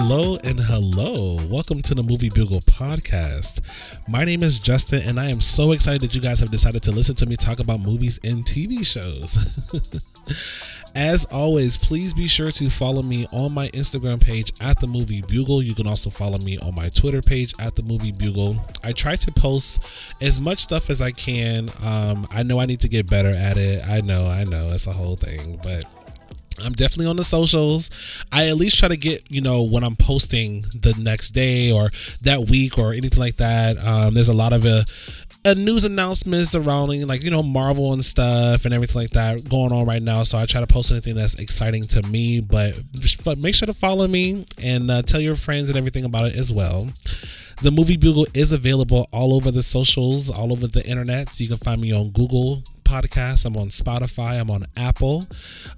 Hello, and hello. Welcome to the Movie Bugle podcast. My name is Justin, and I am so excited that you guys have decided to listen to me talk about movies and TV shows. As always, please be sure to follow me on my Instagram page at the Movie Bugle. You can also follow me on my Twitter page at the Movie Bugle. I try to post as much stuff as I can. Um, I know I need to get better at it. I know, I know, it's a whole thing, but I'm definitely on the socials. I at least try to get, you know, when I'm posting the next day or that week or anything like that. Um, there's a lot of uh, uh, news announcements surrounding, like, you know, Marvel and stuff and everything like that going on right now. So I try to post anything that's exciting to me. But, make sure to follow me and uh, tell your friends and everything about it as well. The Movie Bugle is available all over the socials, all over the internet. So you can find me on Google, Podcasts. I'm on Spotify. I'm on Apple.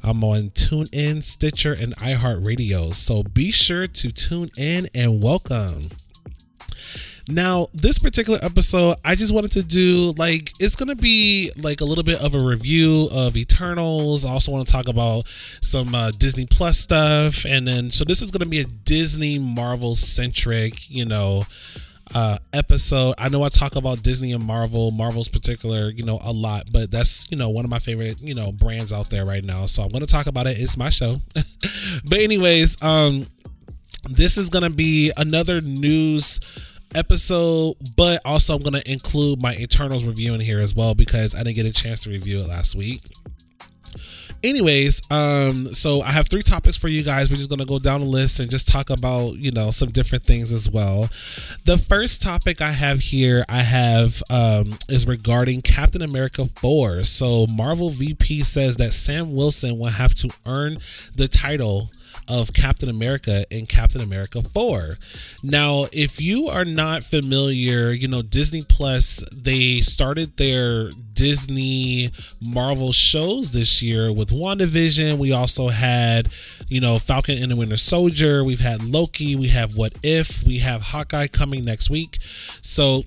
I'm on TuneIn, Stitcher, and iHeartRadio. So be sure to tune in and welcome. Now, this particular episode, I just wanted to do like it's gonna be like a little bit of a review of Eternals. I also want to talk about some uh, Disney Plus stuff, and then so this is gonna be a Disney Marvel centric, you know, uh, episode. I know I talk about Disney and Marvel, Marvel's particular, you know, a lot, but that's, you know, one of my favorite, you know, brands out there right now. So I'm to talk about it. It's my show. but anyways, um this is to be another news episode, but also I'm to include my Eternals review in here as well because I didn't get a chance to review it last week anyways um so i have three topics for you guys. We're just gonna go down the list and just talk about you know some different things as well. The first topic i have here i have um is regarding captain america 4 so marvel vp says that sam wilson will have to earn the title of Captain America in Captain America 4. Now, if you are not familiar, you know, Disney Plus, they started their Disney Marvel shows this year with WandaVision. We also had, you know, Falcon and the Winter Soldier. We've had Loki. We have What If. We have Hawkeye coming next week. So,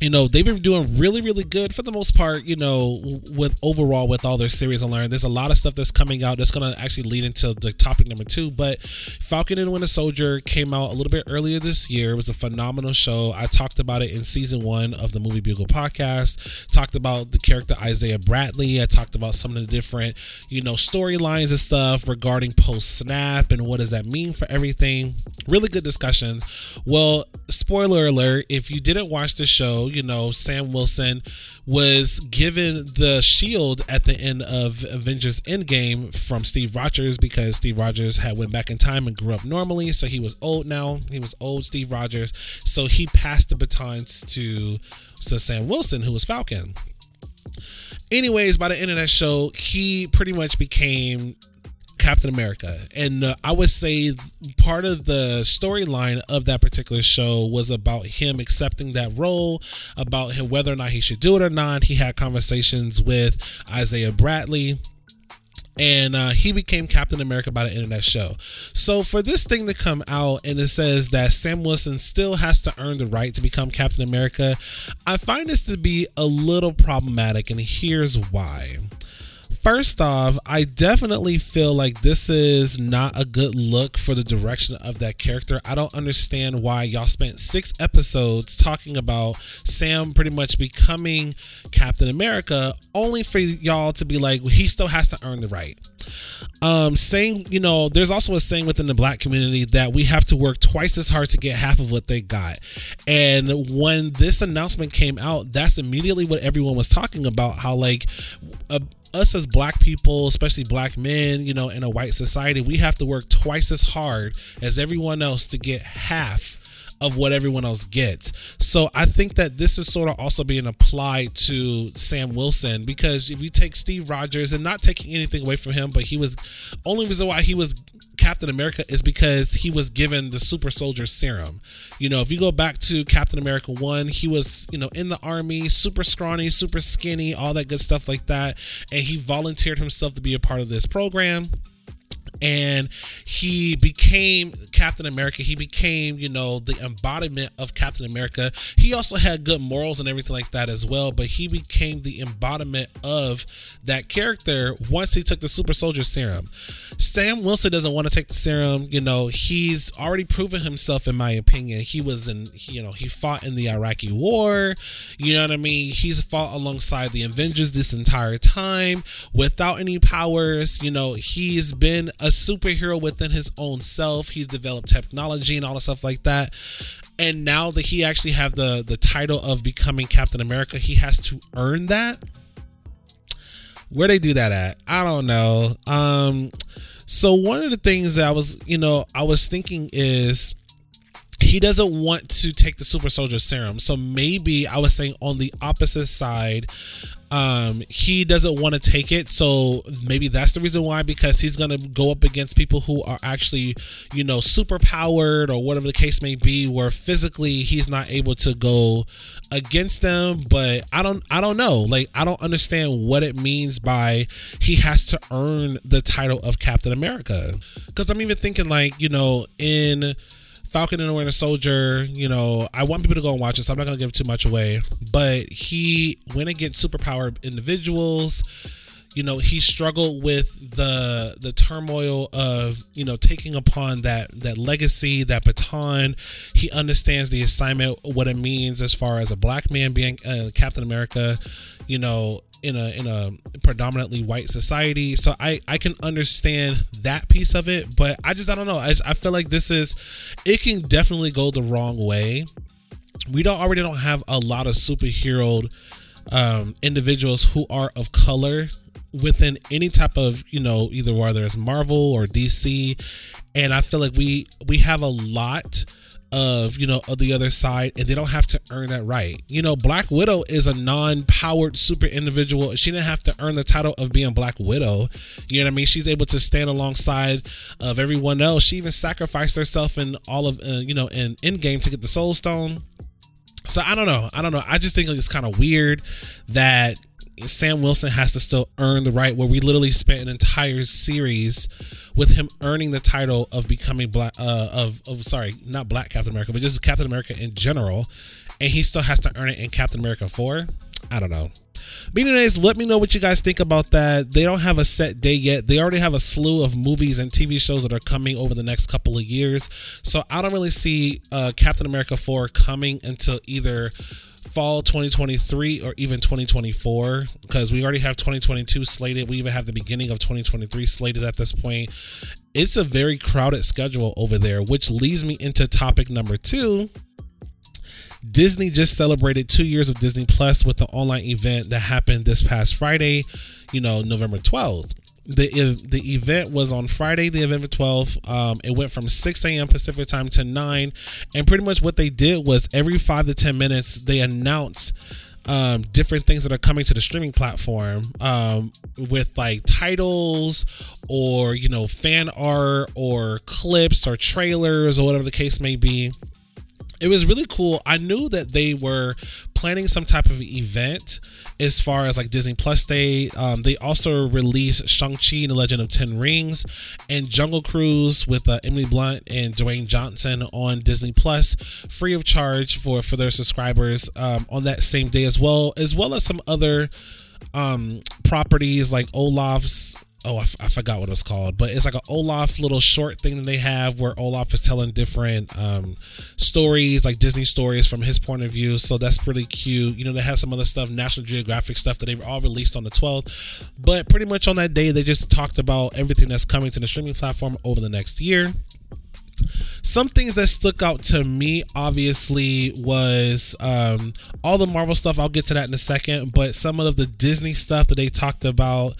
you know they've been doing really really good for the most part you know with overall with all their series and learn. There's a lot of stuff that's coming out that's going to actually lead into the topic number two but falcon and winter soldier came out a little bit earlier this year. It was a phenomenal show. I talked about it in season one of the movie bugle podcast talked about the character isaiah bradley. I talked about some of the different you know storylines and stuff regarding post snap and what does that mean for everything. Really good discussions. Well spoiler alert if you didn't watch the show you know, Sam Wilson was given the shield at the end of Avengers Endgame from Steve Rogers because Steve Rogers had went back in time and grew up normally, so he was old now. He was old Steve Rogers, so he passed the batons to, to Sam Wilson, who was Falcon. Anyways, by the end of that show, he pretty much became Captain America. And uh, I would say part of the storyline of that particular show was about him accepting that role, about him whether or not he should do it or not. He had conversations with Isaiah Bradley and uh, he became Captain America by the end of that show. So for this thing to come out and it says that Sam Wilson still has to earn the right to become Captain America, I find this to be a little problematic, and here's why. First off, I definitely feel like this is not a good look for the direction of that character. I don't understand why y'all spent six episodes talking about Sam pretty much becoming Captain America, only for y'all to be like, well, he still has to earn the right. Um, saying, you know, there's also a saying within the black community that we have to work twice as hard to get half of what they got. And when this announcement came out, that's immediately what everyone was talking about how, like, a, us as black people, especially black men, you know, in a white society, we have to work twice as hard as everyone else to get half of what everyone else gets. So I think that this is sort of also being applied to Sam Wilson because if you take Steve Rogers and not taking anything away from him, but he was only reason why he was Captain America is because he was given the super soldier serum. You know, if you go back to Captain America 1, he was, you know, in the army, super scrawny, super skinny, all that good stuff like that. And he volunteered himself to be a part of this program and he became Captain America. He became, you know, the embodiment of Captain America. He also had good morals and everything like that as well, but he became the embodiment of that character once he took the super soldier serum. Sam Wilson doesn't want to take the serum, you know, he's already proven himself in my opinion. He was in, you know, he fought in the Iraqi war, you know what I mean? He's fought alongside the Avengers this entire time without any powers, you know, he's been a superhero within his own self. He's developed technology and all the stuff like that. And now that he actually have the the title of becoming Captain America, he has to earn that. Where they do that at? I don't know. Um so one of the things that I was, you know, I was thinking is he doesn't want to take the super soldier serum. So maybe I was saying on the opposite side, um he doesn't want to take it so maybe that's the reason why because he's going to go up against people who are actually you know super powered or whatever the case may be where physically he's not able to go against them but i don't i don't know. Like i don't understand what it means by he has to earn the title of captain america. Because i'm even thinking like you know in Falcon and the Winter Soldier, you know, I want people to go and watch it, so I'm not going to give too much away. But he went against superpowered individuals. You know, he struggled with the the turmoil of you know taking upon that that legacy, that baton. He understands the assignment, what it means as far as a black man being uh, Captain America. You know, in a in a predominantly white society. So i i can understand that piece of it but i just i don't know. I, just, I feel like this is it can definitely go the wrong way. We don't already don't have a lot of superhero um, individuals who are of color within any type of you know either whether it's marvel or dc and i feel like we we have a lot of you know of the other side and they don't have to earn that right. You know black widow is a non-powered super individual. She didn't have to earn the title of being black widow. You know what i mean? She's able to stand alongside of everyone else. She even sacrificed herself in all of uh, you know in Endgame to get the soul stone. So i don't know. I don't know. I just think it's kind of weird that Sam Wilson has to still earn the right where we literally spent an entire series with him earning the title of becoming black uh, of, of sorry not black Captain America but just Captain America in general. And he still has to earn it in Captain America 4 I don't know but anyways, let me know what you guys think about that. They don't have a set day yet. They already have a slew of movies and TV shows that are coming over the next couple of years. So I don't really see uh, Captain America 4 coming until either fall 2023 or even 2024 because we already have 2022 slated. We even have the beginning of 2023 slated at this point. It's a very crowded schedule over there, which leads me into topic number two. Disney just celebrated two years of Disney Plus with the online event that happened this past Friday, you know, November 12th the the event was on Friday, the event 12th. Um, it went from 6 a.m. Pacific time to 9, and pretty much what they did was every five to 10 minutes they announced um, different things that are coming to the streaming platform um, with like titles or you know fan art or clips or trailers or whatever the case may be it was really cool. I knew that they were planning some type of event as far as like Disney Plus Day. Um, they also released Shang-Chi and the Legend of Ten Rings and Jungle Cruise with uh, Emily Blunt and Dwayne Johnson on Disney Plus free of charge for, for their subscribers um, on that same day as well, as well as some other um, properties like Olaf's oh, I, f- I forgot what it's called, but it's like an Olaf little short thing that they have where Olaf is telling different um, stories, like Disney stories from his point of view. So that's pretty cute. You know, they have some other stuff, National Geographic stuff that they all released on the 12th. But pretty much on that day, they just talked about everything that's coming to the streaming platform over the next year some things that stuck out to me obviously was um, all the marvel stuff i'll get to that in a second but some of the disney stuff that they talked about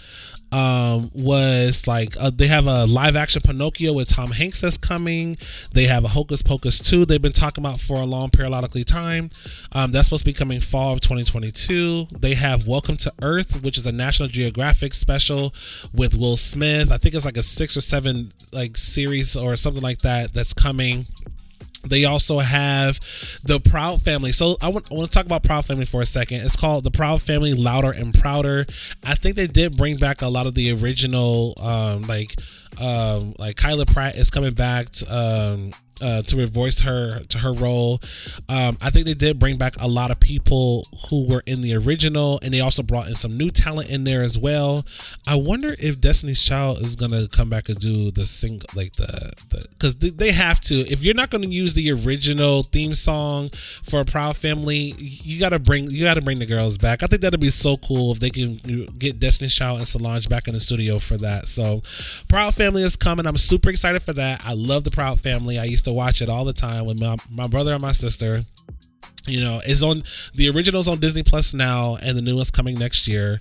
um, was like uh, they have a live action Pinocchio with Tom Hanks that's coming. They have a Hocus Pocus 2 they've been talking about for a long periodically time. Um, that's supposed to be coming fall of 2022. They have Welcome to Earth, which is a National Geographic special with Will Smith. I think it's like a six or seven like series or something like that that's coming They also have the Proud Family. So I want, I want to talk about Proud Family for a second. It's called the Proud Family Louder and Prouder. I think they did bring back a lot of the original, um, like, um, like Kyla Pratt is coming back. To, um, uh, to voice her to her role. Um, I think they did bring back a lot of people who were in the original, and they also brought in some new talent in there as well. I wonder if Destiny's Child is gonna come back and do the sing like the the because they have to. If you're not gonna use the original theme song for a Proud Family, you gotta bring you gotta bring the girls back. I think that'd be so cool if they can get Destiny's Child and Solange back in the studio for that. So, Proud Family is coming. I'm super excited for that. I love the Proud Family. I used to watch it all the time with my, my brother and my sister. You know is on the originals on disney plus now and the new one's coming next year.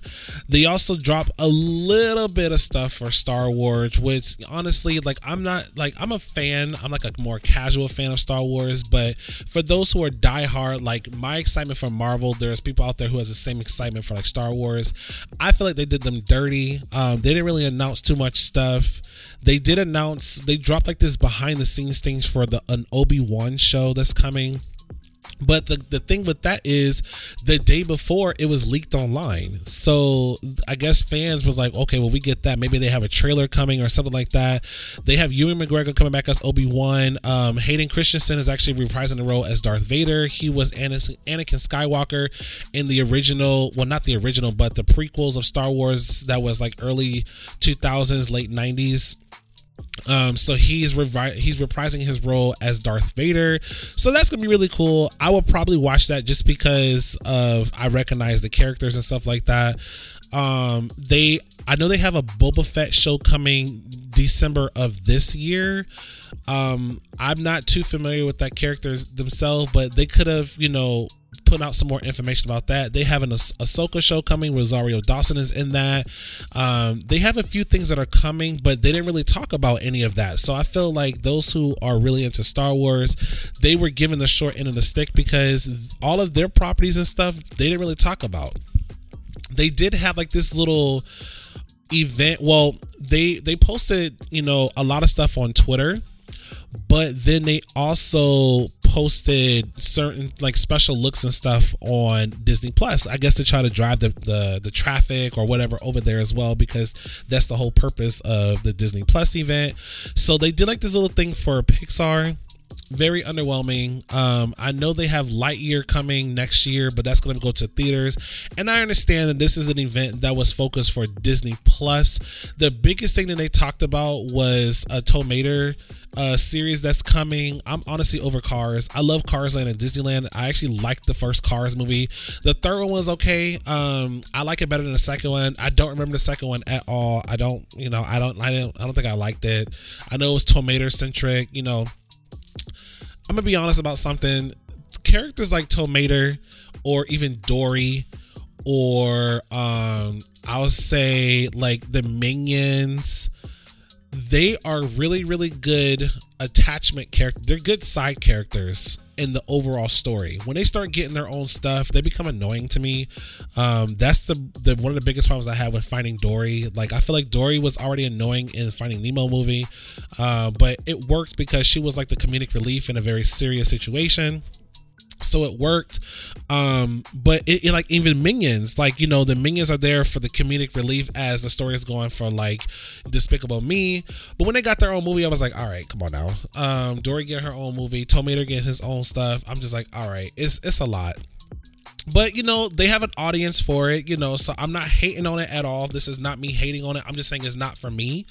They also drop a little bit of stuff for star wars which honestly like i'm not like i'm a fan. I'm like a more casual fan of star wars but for those who are diehard like my excitement for marvel there's people out there who has the same excitement for like star wars. I feel like they did them dirty. Um, they didn't really announce too much stuff they did announce they dropped like this behind the scenes things for the an obi-wan show that's coming. But the, the thing with that is the day before it was leaked online. So i guess fans was like okay well we get that. Maybe they have a trailer coming or something like that. They have ewan mcgregor coming back as obi-wan. Um, hayden christensen is actually reprising the role as darth vader. He was anakin skywalker in the original well not the original but the prequels of star wars that was like early 2000s late 90s um, so he's revi- he's reprising his role as Darth Vader. So that's gonna be really cool. I will probably watch that just because of I recognize the characters and stuff like that. Um, they I know they have a Boba Fett show coming December of this year. Um, I'm not too familiar with that character themselves, but they could have, you know, put out some more information about that. They have an ah- Ahsoka show coming. Rosario Dawson is in that. Um, they have a few things that are coming, but they didn't really talk about any of that. So I feel like those who are really into Star Wars, they were given the short end of the stick because all of their properties and stuff they didn't really talk about. They did have like this little event. Well, they they posted you know a lot of stuff on Twitter but then they also posted certain like special looks and stuff on Disney Plus. I guess to try to drive the, the the traffic or whatever over there as well because that's the whole purpose of the Disney Plus event. So they did like this little thing for Pixar very underwhelming. Um, I know they have Lightyear coming next year, but that's going to go to theaters. And I understand that this is an event that was focused for Disney Plus. The biggest thing that they talked about was a Tow Mater uh, series that's coming. I'm honestly over Cars. I love Cars Land and Disneyland. I actually liked the first Cars movie. The third one was okay. Um, I like it better than the second one. I don't remember the second one at all. I don't, you know, I don't, I don't, I don't think I liked it. I know it was Tow Mater centric. You know, I'm gonna be honest about something. Characters like Tow Mater or even Dory or um I'll say like the minions they are really really good attachment character they're good side characters in the overall story. When they start getting their own stuff they become annoying to me. Um, that's the, the one of the biggest problems i have with finding dory. Like i feel like dory was already annoying in finding nemo movie uh, but it worked because she was like the comedic relief in a very serious situation so it worked. Um but it, it, like even minions like you know the minions are there for the comedic relief as the story is going for like despicable me. But when they got their own movie i was like all right come on now. Um dory get her own movie Tow Mater get his own stuff. I'm just like all right it's it's a lot but you know they have an audience for it you know so i'm not hating on it at all. This is not me hating on it. I'm just saying it's not for me.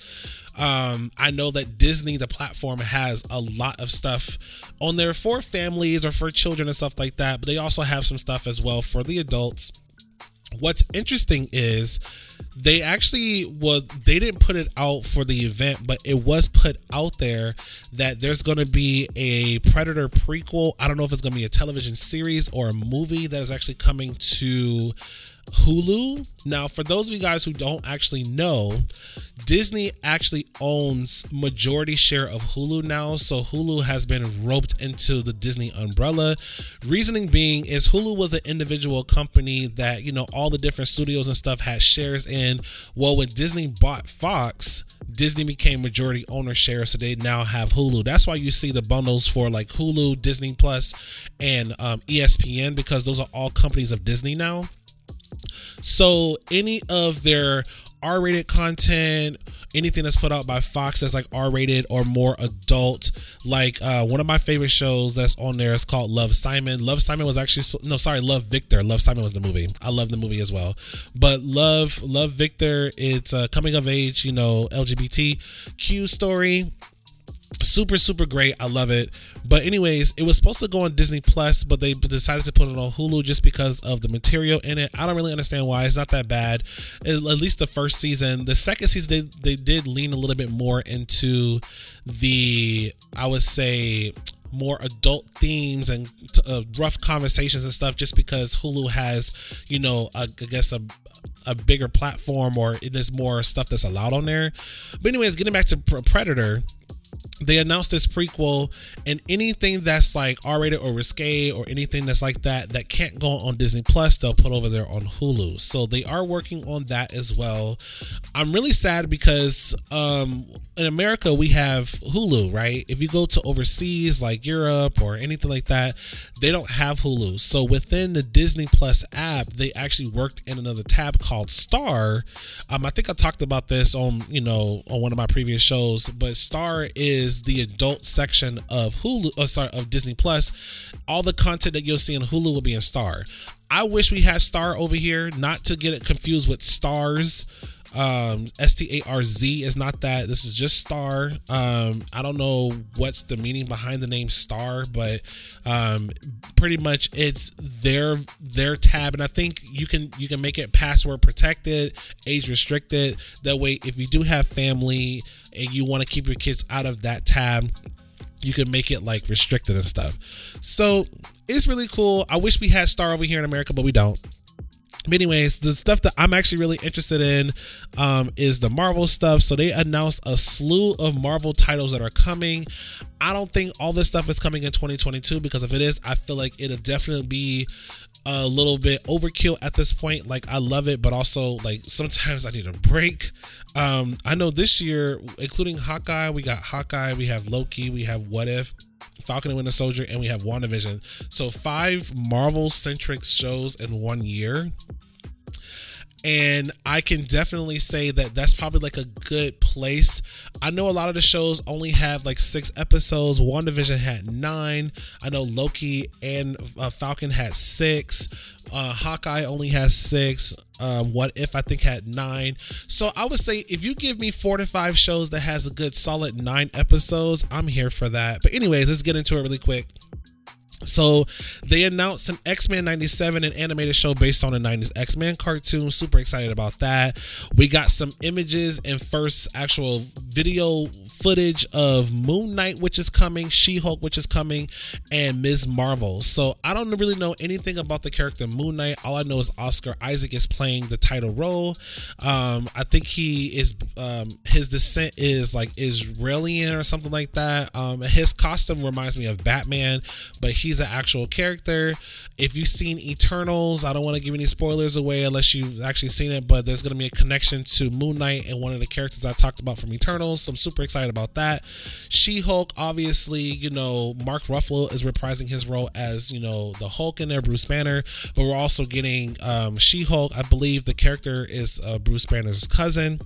Um, I know that Disney, the platform, has a lot of stuff on there for families or for children and stuff like that, but they also have some stuff as well for the adults. What's interesting is they actually was they didn't put it out for the event, but it was put out there that there's going to be a Predator prequel. I don't know if it's going to be a television series or a movie that is actually coming to Hulu. Now, for those of you guys who don't actually know, Disney actually owns majority share of Hulu now, so Hulu has been roped into the Disney umbrella. Reasoning being is Hulu was an individual company that, you know, all the different studios and stuff had shares in. Well, when Disney bought Fox, Disney became majority owner share, so they now have Hulu. That's why you see the bundles for like Hulu, Disney Plus, and um, ESPN because those are all companies of Disney now. So any of their R-rated content, anything that's put out by Fox that's like R-rated or more adult. Like uh, one of my favorite shows that's on there is called Love Simon. Love Simon was actually no, sorry, Love Victor. Love Simon was the movie. I love the movie as well. But Love Love Victor, it's a coming of age, you know, LGBTQ story super super great. I love it. But anyways it was supposed to go on disney plus but they decided to put it on hulu just because of the material in it. I don't really understand why. It's not that bad. At least the first season. The second season they, they did lean a little bit more into the i would say more adult themes and uh, rough conversations and stuff just because hulu has you know a, I guess a a bigger platform or is more stuff that's allowed on there. But anyways getting back to predator they announced this prequel and anything that's like r-rated or risque or anything that's like that that can't go on disney plus they'll put over there on hulu. So they are working on that as well. I'm really sad because um in america we have hulu right? If you go to overseas like europe or anything like that they don't have hulu. So within the disney plus app they actually worked in another tab called star. Um i think i talked about this on you know on one of my previous shows but star is is the adult section of Hulu, oh, sorry, of Disney Plus. All the content that you'll see on Hulu will be in Star. I wish we had Star over here, not to get it confused with Stars. Um, S T A R Z is not that. This is just Star. Um, I don't know what's the meaning behind the name Star, but um, pretty much it's their their tab, and I think you can you can make it password protected, age restricted. That way, if you do have family and you want to keep your kids out of that tab, you can make it like restricted and stuff. So it's really cool. I wish we had Star over here in America, but we don't. But anyways, the stuff that I'm actually really interested in um, is the Marvel stuff. So they announced a slew of Marvel titles that are coming. I don't think all this stuff is coming in 2022 because if it is, I feel like it'll definitely be a little bit overkill at this point. Like I love it, but also like sometimes I need a break. Um, I know this year, including Hawkeye, we got Hawkeye, we have Loki, we have What If. Falcon and Winter Soldier, and we have WandaVision. So five Marvel centric shows in one year and I can definitely say that that's probably like a good place. I know a lot of the shows only have like six episodes. WandaVision had nine. I know Loki and uh, Falcon had six. Uh, Hawkeye only has six. Um, what if I think had nine? So I would say if you give me four to five shows that has a good solid nine episodes, I'm here for that. But anyways, let's get into it really quick. So they announced an X Men 97, an animated show based on the 90s X Men cartoon. Super excited about that. We got some images and first actual video footage of Moon Knight, which is coming, She Hulk, which is coming, and Ms. Marvel. So I don't really know anything about the character Moon Knight. All I know is Oscar Isaac is playing the title role. Um, I think he is, um, his descent is like Israeli or something like that. Um, his costume reminds me of Batman, but he's an actual character. If you've seen Eternals, I don't want to give any spoilers away unless you've actually seen it, but there's going to be a connection to Moon Knight and one of the characters I talked about from Eternals. So I'm super excited about that. She Hulk, obviously, you know, Mark Ruffalo is reprising his role as, you know, the Hulk in there, Bruce Banner, but we're also getting um, She Hulk. I believe the character is uh, Bruce Banner's cousin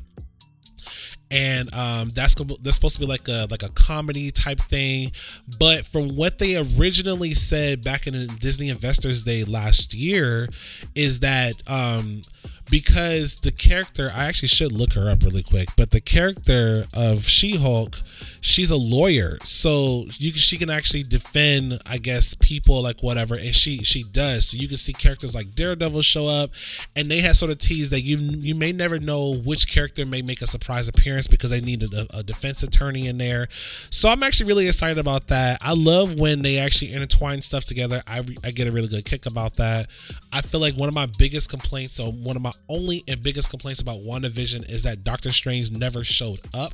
and um, that's that's supposed to be like a like a comedy type thing. But from what they originally said back in Disney Investors Day last year, is that um, because the character I actually should look her up really quick, but the character of She-Hulk, she's a lawyer, so you she can actually defend, I guess, people like whatever, and she she does. So you can see characters like Daredevil show up, and they have sort of teased that you you may never know which character may make a surprise appearance because they needed a, a defense attorney in there. So I'm actually really excited about that. I love when they actually intertwine stuff together. I I get a really good kick about that. I feel like one of my biggest complaints, or one of my only and biggest complaints about WandaVision is that Doctor Strange never showed up.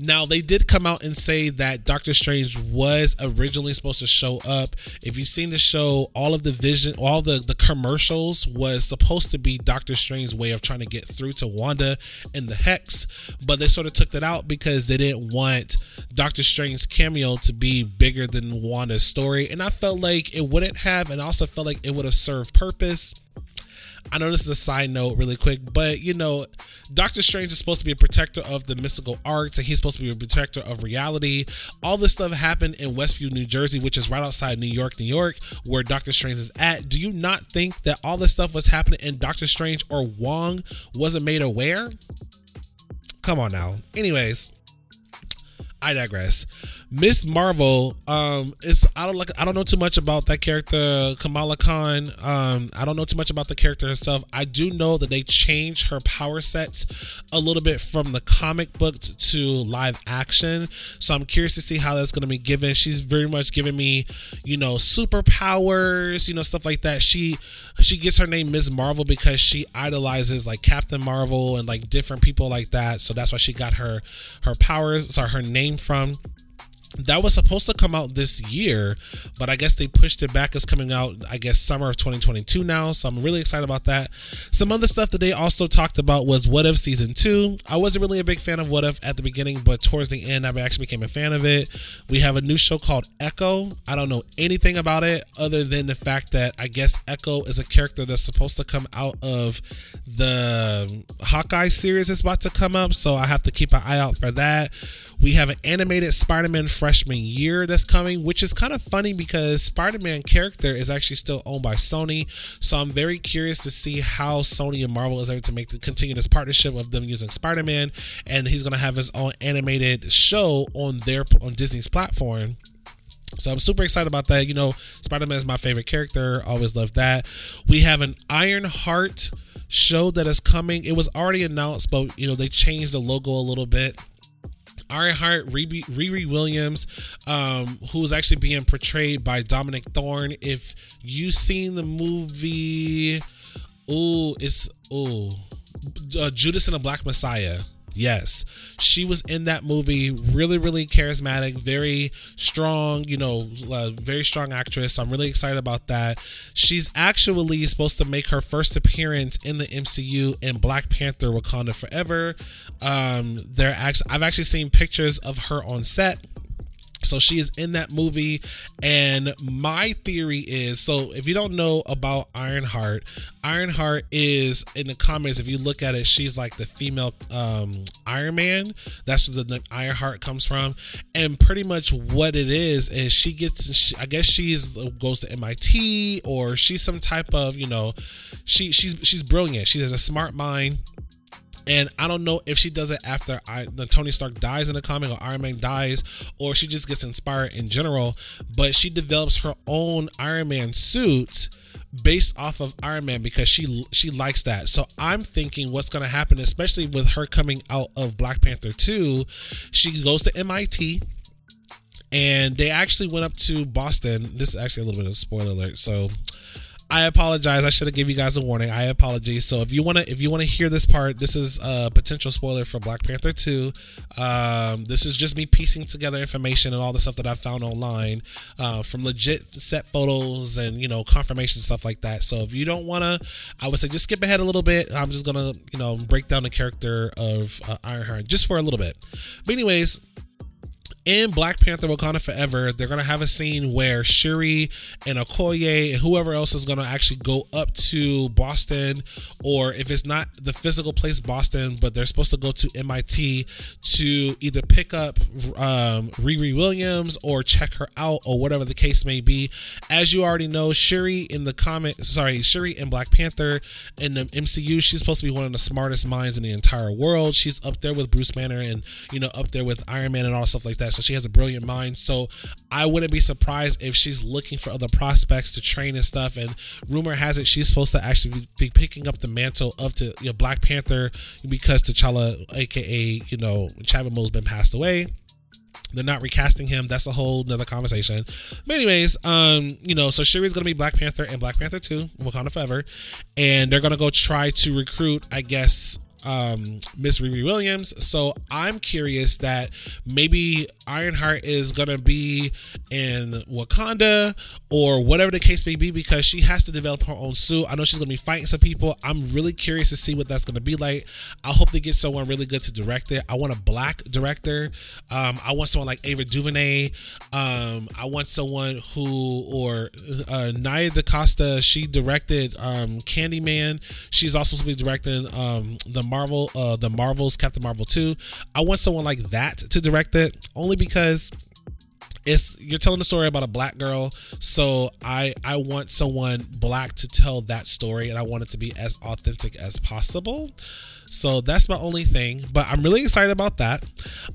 Now they did come out and say that Doctor Strange was originally supposed to show up. If you've seen the show, all of the vision, all the the commercials was supposed to be Doctor Strange's way of trying to get through to Wanda and the Hex, but they sort of took that out because they didn't want Doctor Strange's cameo to be bigger than Wanda's story, and I felt like it wouldn't have, and also felt like it would have served purpose. I know this is a side note really quick, but you know, Doctor Strange is supposed to be a protector of the mystical arts and he's supposed to be a protector of reality. All this stuff happened in Westview, New Jersey, which is right outside New York, New York, where Doctor Strange is at. Do you not think that all this stuff was happening and Doctor Strange or Wong wasn't made aware? Come on now. Anyways, I digress. Miss Marvel, um, it's I don't like I don't know too much about that character Kamala Khan. Um, I don't know too much about the character herself. I do know that they changed her power sets a little bit from the comic book to live action. So I'm curious to see how that's going to be given. She's very much giving me, you know, superpowers, you know, stuff like that. She she gets her name Miss Marvel because she idolizes like Captain Marvel and like different people like that. So that's why she got her her powers, sorry, her name from that was supposed to come out this year, but I guess they pushed it back. It's coming out, I guess, summer of 2022 now. So I'm really excited about that. Some other stuff that they also talked about was What If Season 2. I wasn't really a big fan of What If at the beginning, but towards the end, I actually became a fan of it. We have a new show called Echo. I don't know anything about it other than the fact that I guess Echo is a character that's supposed to come out of the Hawkeye series that's about to come up. So I have to keep an eye out for that. We have an animated Spider Man freshman year that's coming, which is kind of funny because Spider Man character is actually still owned by Sony. So I'm very curious to see how Sony and Marvel is able to make the continue this partnership of them using Spider Man, and he's going to have his own animated show on their on Disney's platform. So I'm super excited about that. You know, Spider Man is my favorite character. Always loved that. We have an Iron Heart show that is coming. It was already announced, but you know they changed the logo a little bit. Ironheart, Riri, Riri Williams, um, who's actually being portrayed by Dominique Thorne. If you've seen the movie, oh, it's oh, uh, Judas and the Black Messiah. Yes, she was in that movie. Really, really charismatic, very strong. You know, uh, very strong actress. I'm really excited about that. She's actually supposed to make her first appearance in the MCU in Black Panther: Wakanda Forever. Um, they're actually I've actually seen pictures of her on set so she is in that movie, and my theory is so if you don't know about Ironheart, Ironheart is in the comics. If you look at it, she's like the female um, Iron Man. That's where the name Ironheart comes from, and pretty much what it is is she gets. She, I guess she's goes to MIT or she's some type of you know, she she's she's brilliant. She has a smart mind and I don't know if she does it after I, the Tony Stark dies in the comic or Iron Man dies, or she just gets inspired in general. But she develops her own Iron Man suit based off of Iron Man because she she likes that. So I'm thinking what's going to happen, especially with her coming out of Black Panther 2, she goes to MIT and they actually went up to Boston. This is actually a little bit of a spoiler alert. So I apologize. I should have given you guys a warning. I apologize. So if you wanna if you wanna hear this part, this is a potential spoiler for Black Panther 2. Um, this is just me piecing together information and all the stuff that I found online uh, from legit set photos and you know confirmation stuff like that. So if you don't wanna, I would say just skip ahead a little bit. I'm just gonna you know break down the character of uh, Ironheart just for a little bit. But anyways in Black Panther Wakanda Forever, they're gonna have a scene where Shuri and Okoye and whoever else is gonna actually go up to Boston, or if it's not the physical place Boston, but they're supposed to go to MIT to either pick up um, Riri Williams or check her out or whatever the case may be. As you already know, Shuri in the comic, sorry, Shuri in Black Panther in the MCU, she's supposed to be one of the smartest minds in the entire world. She's up there with Bruce Banner and you know up there with Iron Man and all stuff like that. So she has a brilliant mind. So I wouldn't be surprised if she's looking for other prospects to train and stuff. And rumor has it she's supposed to actually be picking up the mantle of to you know, Black Panther because T'Challa, aka you know Chadwick Boseman, passed away they're not recasting him. That's a whole nother conversation. But anyways, um, you know, so Shuri's gonna be Black Panther and Black Panther 2, Wakanda Forever. And they're gonna go try to recruit, I guess, um, Miss Riri Williams. So I'm curious that maybe Ironheart is gonna be in Wakanda or whatever the case may be because she has to develop her own suit. I know she's gonna be fighting some people. I'm really curious to see what that's gonna be like. I hope they get someone really good to direct it. I want a black director. Um, I want someone like Ava DuVernay. Um, I want someone who or uh, Nia DaCosta. She directed um, Candyman. She's also supposed to be directing um, the Marvel, uh, the Marvels, Captain Marvel 2. I want someone like that to direct it, only because it's you're telling a story about a black girl so i i want someone black to tell that story and i want it to be as authentic as possible so that's my only thing, but I'm really excited about that.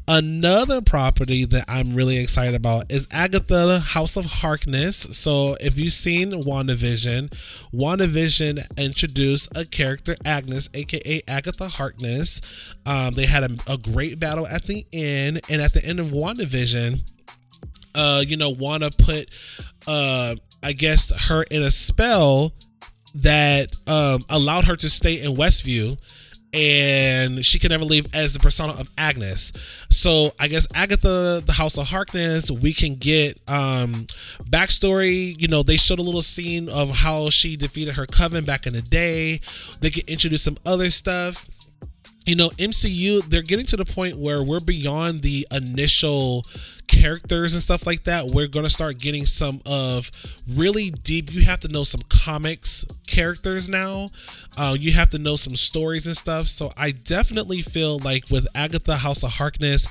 Another property that I'm really excited about is Agatha House of Harkness. So if you've seen WandaVision, WandaVision introduced a character, Agnes, aka Agatha Harkness. Um, they had a, a great battle at the end, and at the end of WandaVision, uh, you know, Wanda put, uh, I guess, her in a spell that um, allowed her to stay in Westview and she can never leave as the persona of Agnes. So I guess Agatha, the House of Harkness, we can get um backstory. You know, they showed a little scene of how she defeated her coven back in the day. They can introduce some other stuff. You know, MCU, they're getting to the point where we're beyond the initial characters and stuff like that, we're going to start getting some of really deep. You have to know some comics characters now. Uh, you have to know some stories and stuff. So I definitely feel like with Agatha House of Harkness,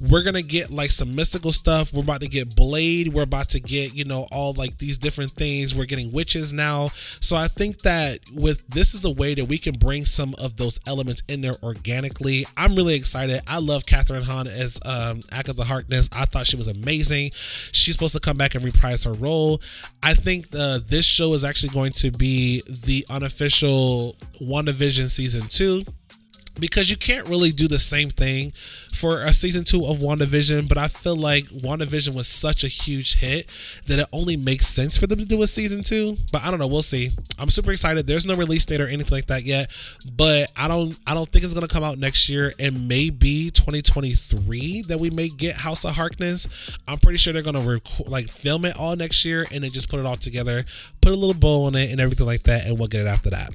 we're gonna get like some mystical stuff. We're about to get Blade. We're about to get you know all like these different things. We're getting witches now. So I think that with this is a way that we can bring some of those elements in there organically. I'm really excited. I love Kathryn Hahn as um, Agatha Harkness. I thought she was amazing. She's supposed to come back and reprise her role. I think the, this show is actually going to be the unofficial WandaVision season two because you can't really do the same thing for a season two of WandaVision, but I feel like WandaVision was such a huge hit that it only makes sense for them to do a season two. But I don't know, we'll see. I'm super excited. There's no release date or anything like that yet, but I don't I don't think it's gonna come out next year. It may be 2023 that we may get House of Harkness. I'm pretty sure they're gonna record like film it all next year and then just put it all together, put a little bow on it and everything like that, and we'll get it after that.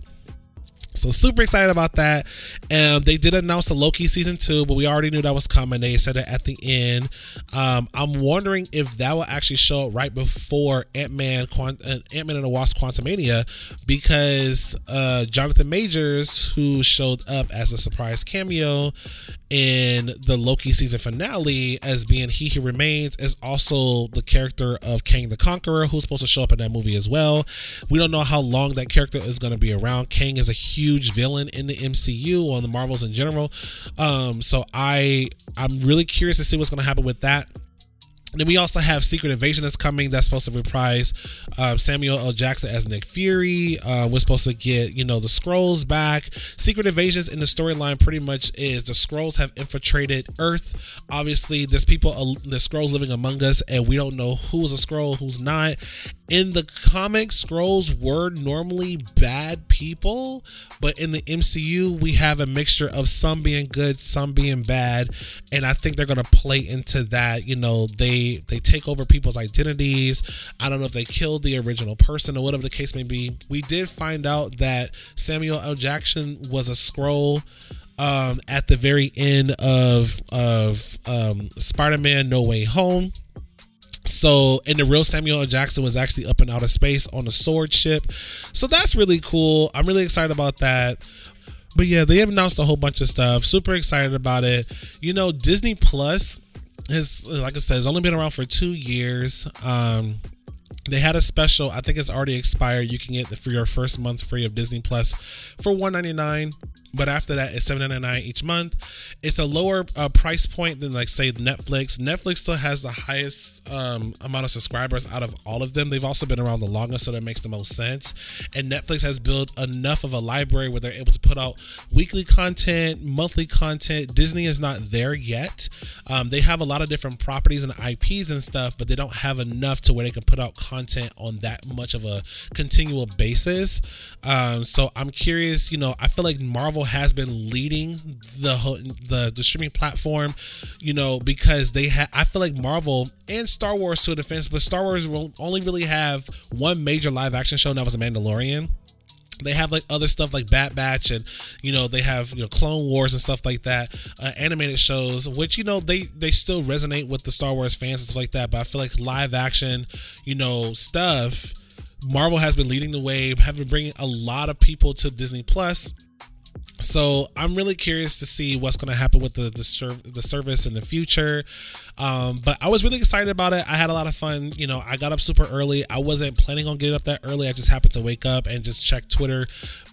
So super excited about that. And they did announce the Loki season two, but we already knew that was coming. They said it at the end. Um, I'm wondering if that will actually show up right before Ant Man, uh, Ant Man and the Wasp: Quantumania, because uh, Jonathan Majors, who showed up as a surprise cameo in the Loki season finale as being He Who Remains, is also the character of Kang the Conqueror, who's supposed to show up in that movie as well. We don't know how long that character is going to be around. Kang is a huge villain in the MCU or the Marvels in general. Um, so I I'm really curious to see what's going to happen with that then we also have Secret Invasion that's coming. That's supposed to reprise um, Samuel L. Jackson as Nick Fury. Uh, we're supposed to get you know the Skrulls back. Secret Invasions in the storyline pretty much is the Skrulls have infiltrated Earth. Obviously, there's people uh, the Skrulls living among us, and we don't know who's a Skrull, who's not. In the comics, Skrulls were normally bad people, but in the MCU, we have a mixture of some being good, some being bad, and I think they're gonna play into that. You know, they they take over people's identities. I don't know if they killed the original person or whatever the case may be. We did find out that Samuel L. Jackson was a Skrull um, at the very end of of um, Spider-Man: No Way Home. So, and the real Samuel L. Jackson was actually up in outer space on a sword ship. So that's really cool. I'm really excited about that. But yeah, they have announced a whole bunch of stuff. Super excited about it. You know, Disney Plus has, like I said, it's only been around for two years. Um, they had a special. I think it's already expired. You can get the, for your first month free of Disney Plus for one ninety nine but after that it's seven ninety nine each month. It's a lower uh, price point than like say Netflix. Netflix still has the highest um, amount of subscribers out of all of them. They've also been around the longest, so that makes the most sense. And Netflix has built enough of a library where they're able to put out weekly content, monthly content. Disney is not there yet. Um, they have a lot of different properties and IPs and stuff, but they don't have enough to where they can put out content on that much of a continual basis. Um, so I'm curious. You know, I feel like Marvel Marvel has been leading the the the streaming platform, you know, because they have. I feel like Marvel and Star Wars to a defense, but Star Wars will only really have one major live action show, and that was a Mandalorian they have like other stuff like Bad Batch and you know they have you know Clone Wars and stuff like that, uh, animated shows which you know they they still resonate with the Star Wars fans and stuff like that. But I feel like live action, you know, stuff. Marvel has been leading the way, have been bringing a lot of people to Disney Plus so I'm really curious to see what's going to happen with the the, the service in the future. Um, but I was really excited about it. I had a lot of fun. You know, I got up super early. I wasn't planning on getting up that early. I just happened to wake up and just check Twitter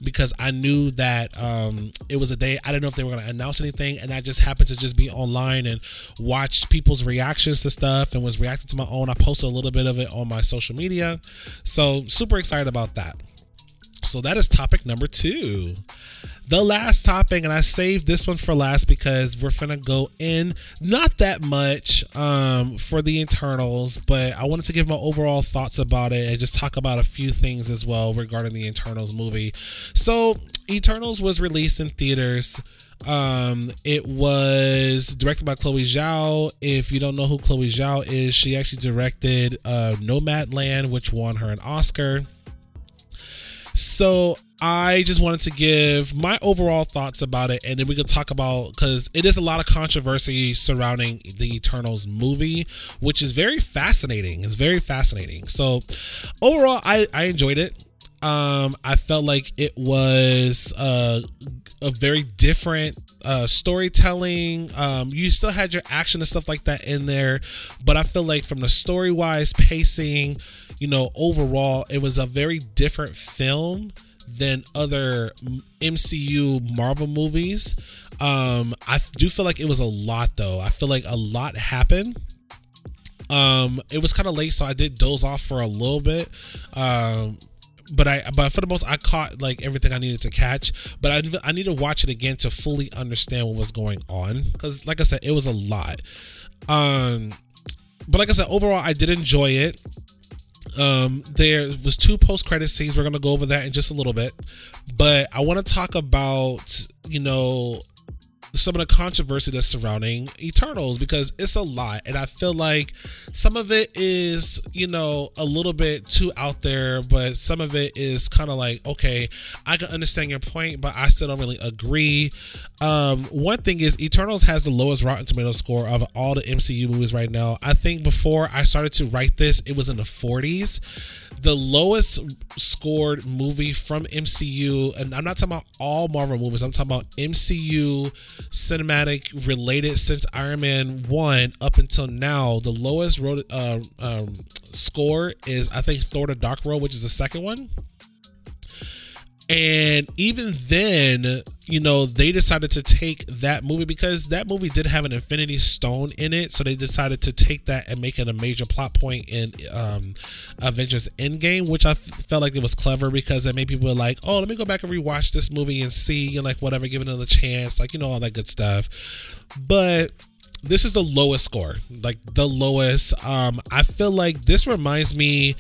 because I knew that um, it was a day. I didn't know if they were going to announce anything, and I just happened to just be online and watch people's reactions to stuff and was reacting to my own. I posted a little bit of it on my social media, so super excited about that. So that is topic number two. The last topic, and I saved this one for last because we're gonna go in not that much um, for the Eternals, but I wanted to give my overall thoughts about it and just talk about a few things as well regarding the Eternals movie. So, Eternals was released in theaters. Um, it was directed by Chloe Zhao. If you don't know who Chloe Zhao is, she actually directed uh, Nomadland, which won her an Oscar. So I just wanted to give my overall thoughts about it, and then we could talk about because it is a lot of controversy surrounding the Eternals movie, which is very fascinating. It's very fascinating. So overall, I I enjoyed it. Um, I felt like it was uh, a very different uh, storytelling. Um, you still had your action and stuff like that in there, but I feel like from the story wise, pacing, you know, overall, it was a very different film than other MCU Marvel movies. Um, I do feel like it was a lot though. I feel like a lot happened. Um, it was kind of late, so I did doze off for a little bit. Um, but I but for the most I caught like everything I needed to catch. But I I need to watch it again to fully understand what was going on because like I said, it was a lot. Um, but like I said, overall I did enjoy it. Um, there was two post credit scenes. We're gonna go over that in just a little bit, but I want to talk about you know some of the controversy that's surrounding Eternals because it's a lot. And I feel like some of it is, you know, a little bit too out there, but some of it is kind of like, okay, I can understand your point, but I still don't really agree. Um, one thing is, Eternals has the lowest Rotten Tomato score of all the MCU movies right now. I think before I started to write this, it was in the 40s the lowest scored movie from MCU, and I'm not talking about all Marvel movies, I'm talking about MCU cinematic related since Iron Man 1 up until now. The lowest uh, um, score is, I think, Thor the Dark World, which is the second one. And even then, you know, they decided to take that movie because that movie did have an Infinity Stone in it. So they decided to take that and make it a major plot point in um, Avengers Endgame, which I felt like it was clever because that made people like, oh, let me go back and rewatch this movie and see and like whatever, give it another chance, like, you know, all that good stuff. But this is the lowest score like the lowest. Um i feel like this reminds me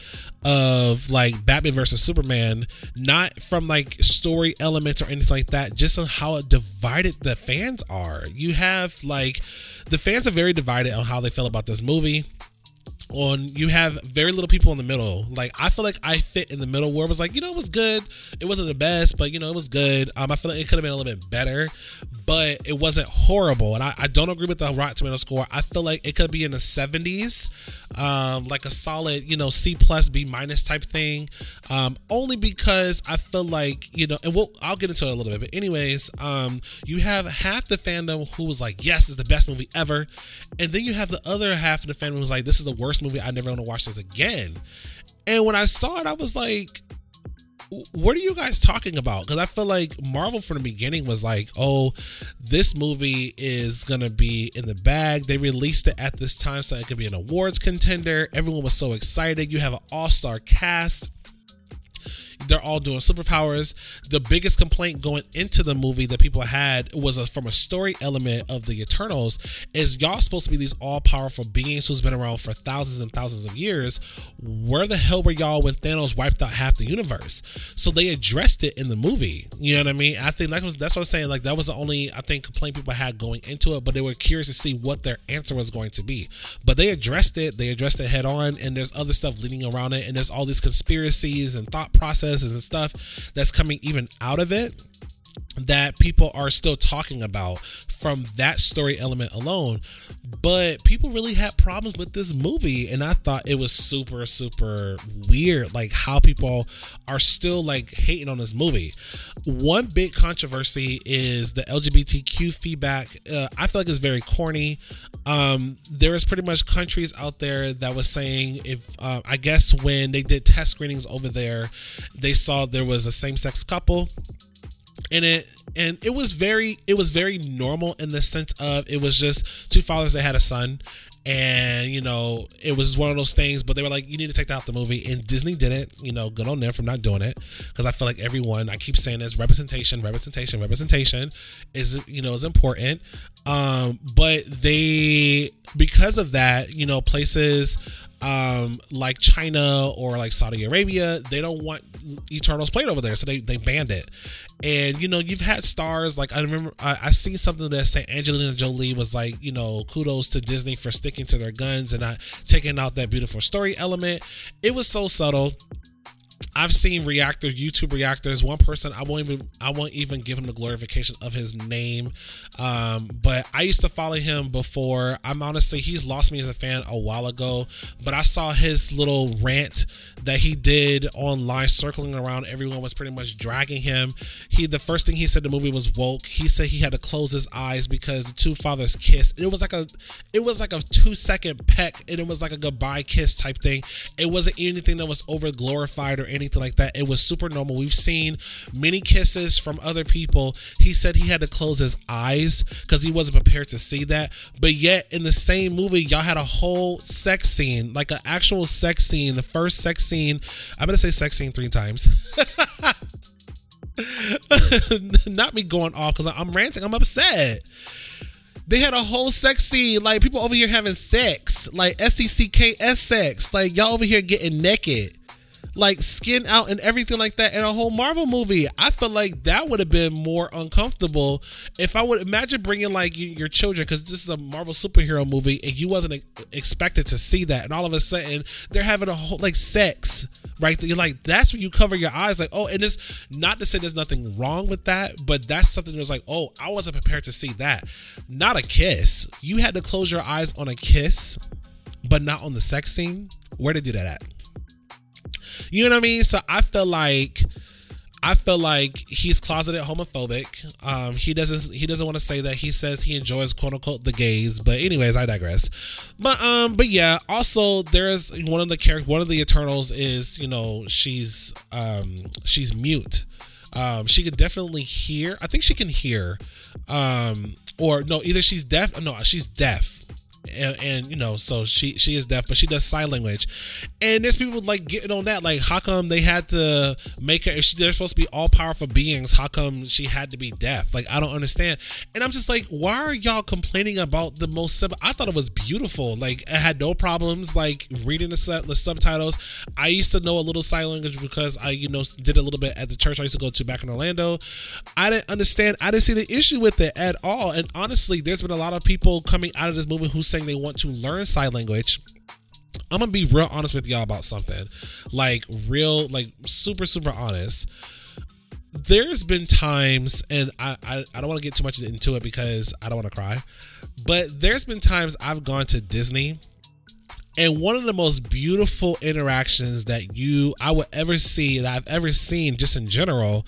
of like batman versus superman not from like story elements or anything like that just on how divided the fans are. You have like the fans are very divided on how they feel about this movie on you have very little people in the middle. Like I feel like I fit in the middle where it was like, you know, it was good. It wasn't the best, but you know, it was good. Um, I feel like it could have been a little bit better, but it wasn't horrible. And I, I don't agree with the Rotten Tomato score. I feel like it could be in the 70s, um, like a solid, you know, C plus B minus type thing. Um, only because I feel like, you know, and we'll I'll get into it a little bit. But anyways, um, you have half the fandom who was like, yes, it's the best movie ever. And then you have the other half of the fandom who's like, this is the worst movie. I never want to watch this again. And when I saw it, I was like, what are you guys talking about? Because I feel like Marvel from the beginning was like, oh, this movie is going to be in the bag. They released it at this time so it could be an awards contender. Everyone was so excited. You have an all star cast they're all doing superpowers. The biggest complaint going into the movie that people had was a, from a story element of the Eternals is y'all supposed to be these all powerful beings who's been around for thousands and thousands of years. Where the hell were y'all when Thanos wiped out half the universe? So they addressed it in the movie. You know what I mean? I think that was that's what I'm saying. Like that was the only I think complaint people had going into it, but they were curious to see what their answer was going to be. But they addressed it. They addressed it head on, and there's other stuff leading around it, and there's all these conspiracies and thought process and stuff that's coming even out of it that people are still talking about from that story element alone. But people really had problems with this movie, and I thought it was super, super weird, like how people are still like hating on this movie. One big controversy is the LGBTQ feedback. Uh, I feel like it's very corny. Um, there is pretty much countries out there that was saying if uh, I guess when they did test screenings over there, they saw there was a same-sex couple and it and it was very it was very normal in the sense of it was just two fathers that had a son and you know it was one of those things but they were like you need to take that out the movie and disney didn't you know good on them for not doing it because i feel like everyone i keep saying this representation representation representation is you know is important um but they because of that you know places um, like China or like Saudi Arabia, they don't want Eternals played over there, so they, they banned it. And you know, you've had stars like I remember I, I see something that said Angelina Jolie was like, you know, kudos to Disney for sticking to their guns and not taking out that beautiful story element. It was so subtle. I've seen reactors, YouTube reactors. One person I won't even I won't even give him the glorification of his name, um, but I used to follow him before. I'm honestly he's lost me as a fan a while ago, but I saw his little rant that he did online, circling around. Everyone was pretty much dragging him. He the first thing he said the movie was woke. He said he had to close his eyes because the two fathers kissed. It was like a it was like a two second peck, and it was like a goodbye kiss type thing. It wasn't anything that was over glorified or anything like that. It was super normal. We've seen many kisses from other people. He said he had to close his eyes because he wasn't prepared to see that. But yet, in the same movie, y'all had a whole sex scene, like an actual sex scene. The first sex scene, I'm going to say sex scene three times. Not me going off because I'm ranting. I'm upset. They had a whole sex scene, like people over here having sex, like S E C K S sex, like y'all over here getting naked like skin out and everything like that in a whole Marvel movie. I feel like that would have been more uncomfortable if I would imagine bringing like your children because this is a Marvel superhero movie and you wasn't expected to see that, and all of a sudden they're having a whole like sex. Right, you're like that's when you cover your eyes, like oh, and it's not to say there's nothing wrong with that, but that's something that was like oh, I wasn't prepared to see that. Not a kiss. You had to close your eyes on a kiss, but not on the sex scene. Where did you do that at? You know what I mean? So I feel like I feel like he's closeted homophobic. Um, he doesn't he doesn't want to say that. He says he enjoys quote unquote the gays. But anyways, I digress. But um, but yeah. Also, there's one of the character, one of the Eternals is you know she's um she's mute. Um, she could definitely hear. I think she can hear. Um, or no, either she's deaf. No, she's deaf and, and, you know, so she she is deaf, but she does sign language. And there's people like getting on that, like how come they had to make her? If she, they're supposed to be all powerful beings, how come she had to be deaf? Like I don't understand. And I'm just like, why are y'all complaining about the most simple? I thought it was beautiful. Like I had no problems like reading the, the subtitles. I used to know a little sign language because I you know did a little bit at the church I used to go to back in Orlando. I didn't understand. I didn't see the issue with it at all. And honestly, there's been a lot of people coming out of this movie who say saying they want to learn sign language I'm gonna be real honest with y'all about something. Like real, like super, super honest. There's been times, and I, I, I don't want to get too much into it because I don't want to cry, but there's been times I've gone to Disney and one of the most beautiful interactions that you I would ever see that I've ever seen just in general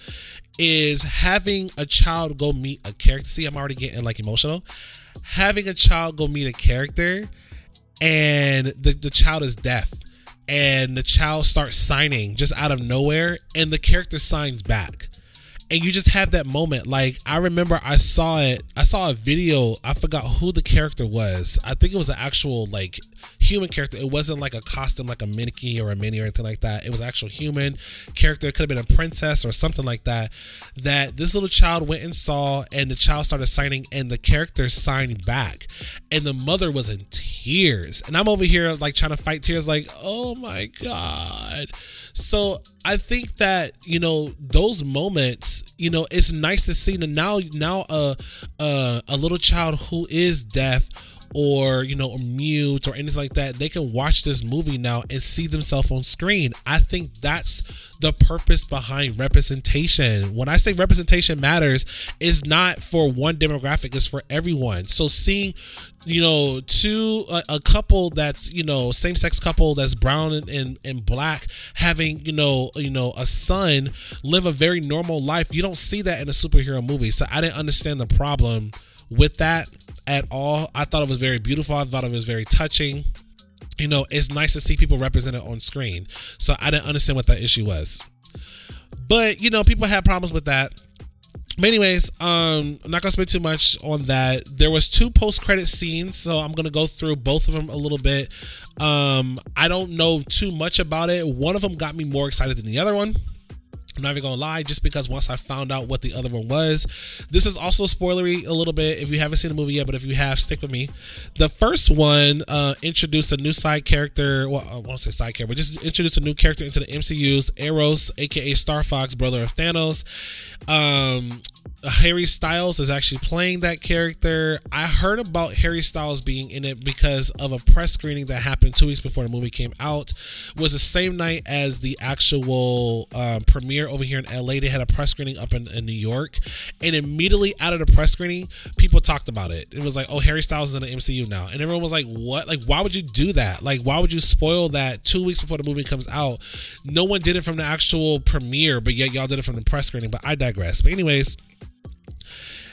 is having a child go meet a character. See, I'm already getting like emotional. Having a child go meet a character and the, the child is deaf and the child starts signing just out of nowhere and the character signs back. And you just have that moment. Like i remember i saw it i saw a video i forgot who the character was. I think it was an actual like human character. It wasn't like a costume like a mickey or a minnie or anything like that. It was actual human character. It could have been a princess or something like that that this little child went and saw and the child started signing and the character signed back. And the mother was in tears. And i'm over here like trying to fight tears like oh my god. So I think that you know those moments, you know, it's nice to see that now now a a, a little child who is deaf or you know or mute or anything like that they can watch this movie now and see themselves on screen. I think that's the purpose behind representation. When i say representation matters is not for one demographic it's for everyone. So seeing you know two a, a couple that's you know same-sex couple that's brown and, and, and black having you know you know a son live a very normal life you don't see that in a superhero movie. So i didn't understand the problem with that at all. I thought it was very beautiful. I thought it was very touching. You know, it's nice to see people represented on screen. So I didn't understand what that issue was. But, you know, people had problems with that. But anyways, um, I'm not gonna spend too much on that. There was two post-credit scenes, so I'm gonna go through both of them a little bit. Um, I don't know too much about it. One of them got me more excited than the other one. I'm not even gonna lie, just because once I found out what the other one was, this is also spoilery a little bit if you haven't seen the movie yet, but if you have, stick with me. The first one uh, introduced a new side character. Well, I won't say side character, but just introduced a new character into the MCU's Eros, aka Star Fox, brother of Thanos. Um, Harry Styles is actually playing that character. I heard about Harry Styles being in it because of a press screening that happened two weeks before the movie came out. It was the same night as the actual um, premiere over here in LA. They had a press screening up in, in, New York, and immediately out of the press screening, people talked about it. It was like, "Oh, Harry Styles is in the MCU now," and everyone was like, "What? Like, why would you do that? Like, why would you spoil that two weeks before the movie comes out? No one did it from the actual premiere, but yet y'all did it from the press screening." But I digress. But anyways.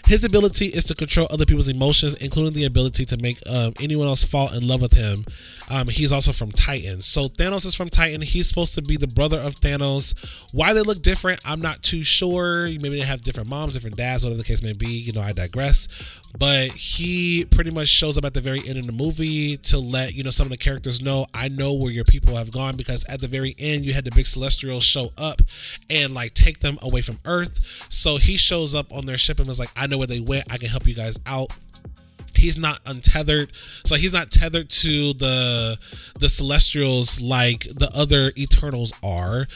His ability is to control other people's emotions, including the ability to make um, anyone else fall in love with him. Um, he's also from Titan. So Thanos is from Titan. He's supposed to be the brother of Thanos. Why they look different, I'm not too sure. Maybe they have different moms, different dads, whatever the case may be. You know, I digress. But he pretty much shows up at the very end of the movie to let, you know, some of the characters know, I know where your people have gone because at the very end, you had the big celestials show up and like take them away from Earth. So he shows up on their ship and was like, I know where they went. I can help you guys out he's not untethered. So he's not tethered to the the celestials like the other eternals are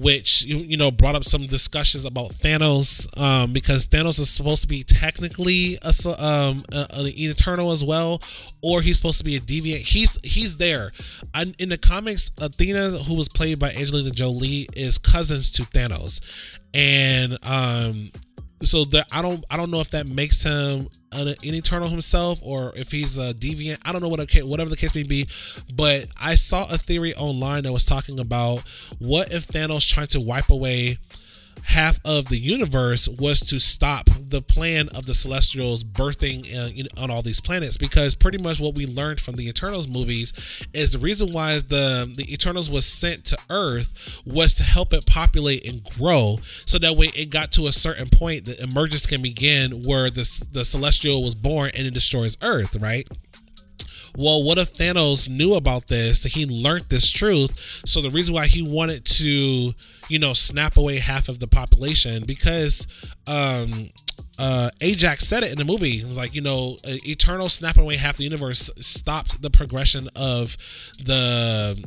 which you know brought up some discussions about thanos um, because thanos is supposed to be technically a, um, a, an eternal as well or he's supposed to be a deviant. He's he's there. I, in the comics athena who was played by angelina jolie is cousins to thanos. And um so that I don't I don't know if that makes him an, an, eternal himself or if he's a deviant. I don't know what whatever the case may be, but I saw a theory online that was talking about what if Thanos trying to wipe away half of the universe was to stop the plan of the celestials birthing on all these planets because pretty much what we learned from the eternals movies is the reason why the the eternals was sent to earth was to help it populate and grow so that way it got to a certain point the emergence can begin where the, the celestial was born and it destroys earth right well, what if Thanos knew about this? that He learned this truth. So the reason why he wanted to, you know, snap away half of the population because um uh, Ajak said it in the movie. It was like, you know, eternal snapping away half the universe stopped the progression of the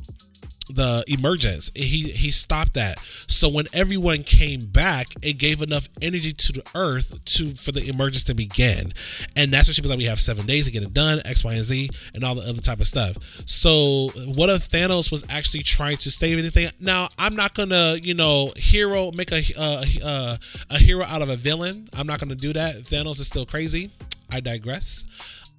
the emergence. He he stopped that. So when everyone came back, it gave enough energy to the earth to for the emergence to begin. And that's what she was like, we have seven days to get it done, X, Y, and Z, and all the other type of stuff. So what if Thanos was actually trying to save anything? Now I'm not gonna, you know, hero make a uh, uh, a hero out of a villain. I'm not gonna do that. Thanos is still crazy. I digress.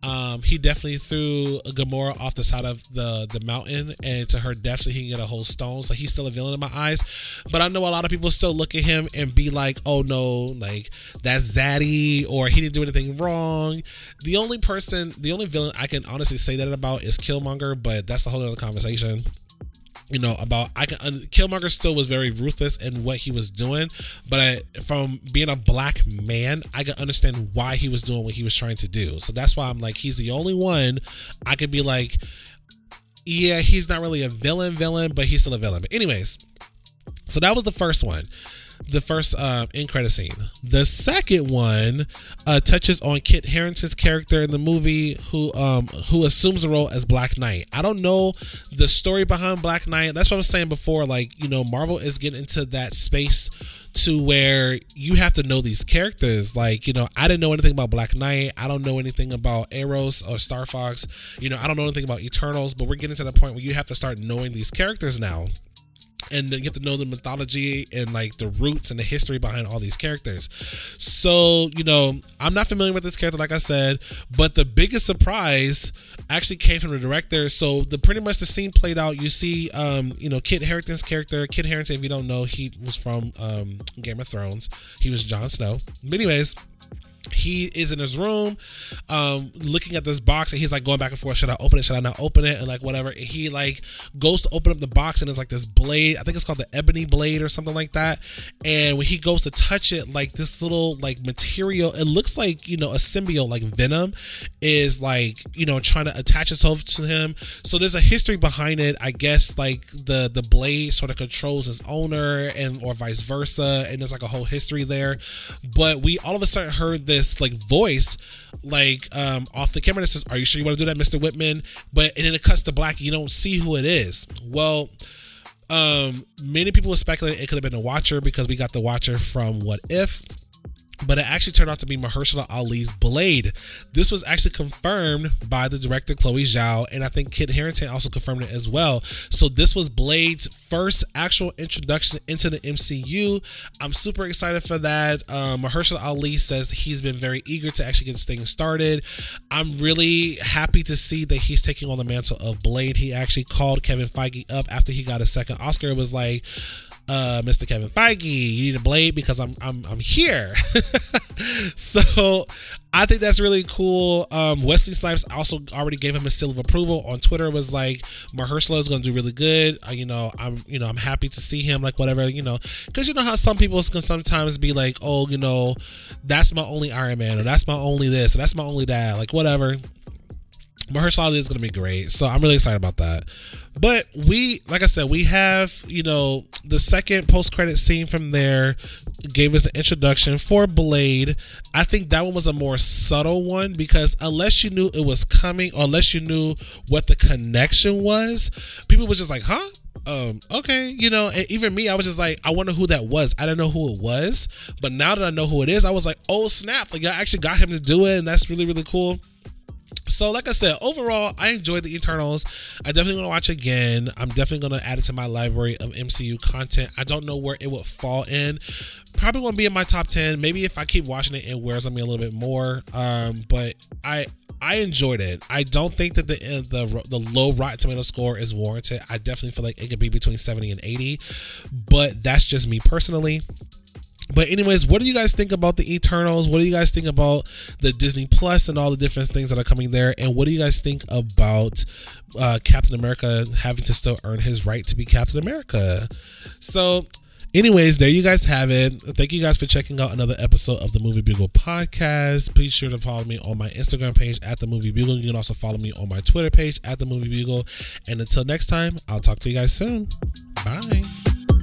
Um, he definitely threw Gamora off the side of the the mountain and to her death so he can get a soul stone. So he's still a villain in my eyes. But I know a lot of people still look at him and be like, oh no, like that's Zaddy or he didn't do anything wrong. The only person, the only villain I can honestly say that about is Killmonger, but that's a whole other conversation you know about I can Killmonger still was very ruthless in what he was doing, but I, from being a black man, I can understand why he was doing what he was trying to do. So that's why I'm like he's the only one I could be like, yeah, he's not really a villain villain, but he's still a villain. But anyways, so that was the first one the first uh, end credit scene. The second one uh, touches on Kit Harington's character in the movie, who um, who assumes the role as Black Knight. I don't know the story behind Black Knight. That's what I was saying before. Like you know, Marvel is getting into that space to where you have to know these characters. Like, you know, I didn't know anything about Black Knight. I don't know anything about Eros or Star Fox. You know, I don't know anything about Eternals, but we're getting to the point where you have to start knowing these characters now and you have to know the mythology and like the roots and the history behind all these characters. So, you know, I'm not familiar with this character, like I said, but the biggest surprise actually came from the director. So the pretty much the scene played out. You see, um, you know, Kit Harington's character. Kit Harington, if you don't know, he was from um, Game of Thrones. He was Jon Snow. But anyways he is in his room um looking at this box and he's like going back and forth should i open it? Should i not open it? And like whatever. And he like goes to open up the box and it's like this blade i think it's called the ebony blade or something like that. And when he goes to touch it like this little like material it looks like you know a symbiote like venom is like you know trying to attach itself to him. So there's a history behind it i guess like the the blade sort of controls his owner and or vice versa and there's like a whole history there. But we all of a sudden heard this this like voice like um off the camera that says, Are you sure you want to do that, Mr. Whitman? But and then it cuts to black, you don't see who it is. Well, um, many people were speculating it could have been a watcher because we got the watcher from What If but it actually turned out to be Mahershala Ali's Blade. This was actually confirmed by the director Chloe Zhao, and I think Kit Harington also confirmed it as well. So this was Blade's first actual introduction into the MCU. I'm super excited for that. Um, Mahershala Ali says he's been very eager to actually get this thing started. I'm really happy to see that he's taking on the mantle of Blade. He actually called Kevin Feige up after he got a second Oscar. It was like, uh, Mr. Kevin Feige, you need a blade because I'm I'm I'm here. so I think that's really cool. Um, Wesley Snipes also already gave him a seal of approval on Twitter. Was like Mahershala is going to do really good. Uh, you know, I'm you know I'm happy to see him. Like whatever you know, because you know how some people can sometimes be like, oh, you know, that's my only Iron Man, or that's my only this, or that's my only that. Like whatever. Mahershala is going to be great. So I'm really excited about that. But we, like I said, we have, you know, the second post credit scene from there gave us an introduction for Blade. I think that one was a more subtle one because unless you knew it was coming or unless you knew what the connection was, people were just like, huh? um, okay, you know, and even me, I was just like, I wonder who that was. I didn't know who it was, but now that I know who it is, I was like, oh snap! Like I actually got him to do it, and that's really really cool. So, like I said, overall, I enjoyed the Eternals. I definitely want to watch again. I'm definitely going to add it to my library of MCU content. I don't know where it would fall in. Probably won't be in my top ten. Maybe if I keep watching it, it wears on me a little bit more. Um, but I I enjoyed it. I don't think that the uh, the the low Rotten Tomato score is warranted. I definitely feel like it could be between 70 and 80, but that's just me personally. But anyways, what do you guys think about the Eternals? What do you guys think about the Disney Plus and all the different things that are coming there? And what do you guys think about uh, Captain America having to still earn his right to be Captain America? So anyways, there you guys have it. Thank you guys for checking out another episode of the Movie Bugle podcast. Please sure to follow me on my Instagram page at the Movie Bugle. You can also follow me on my Twitter page at the Movie Bugle. And until next time, I'll talk to you guys soon. Bye.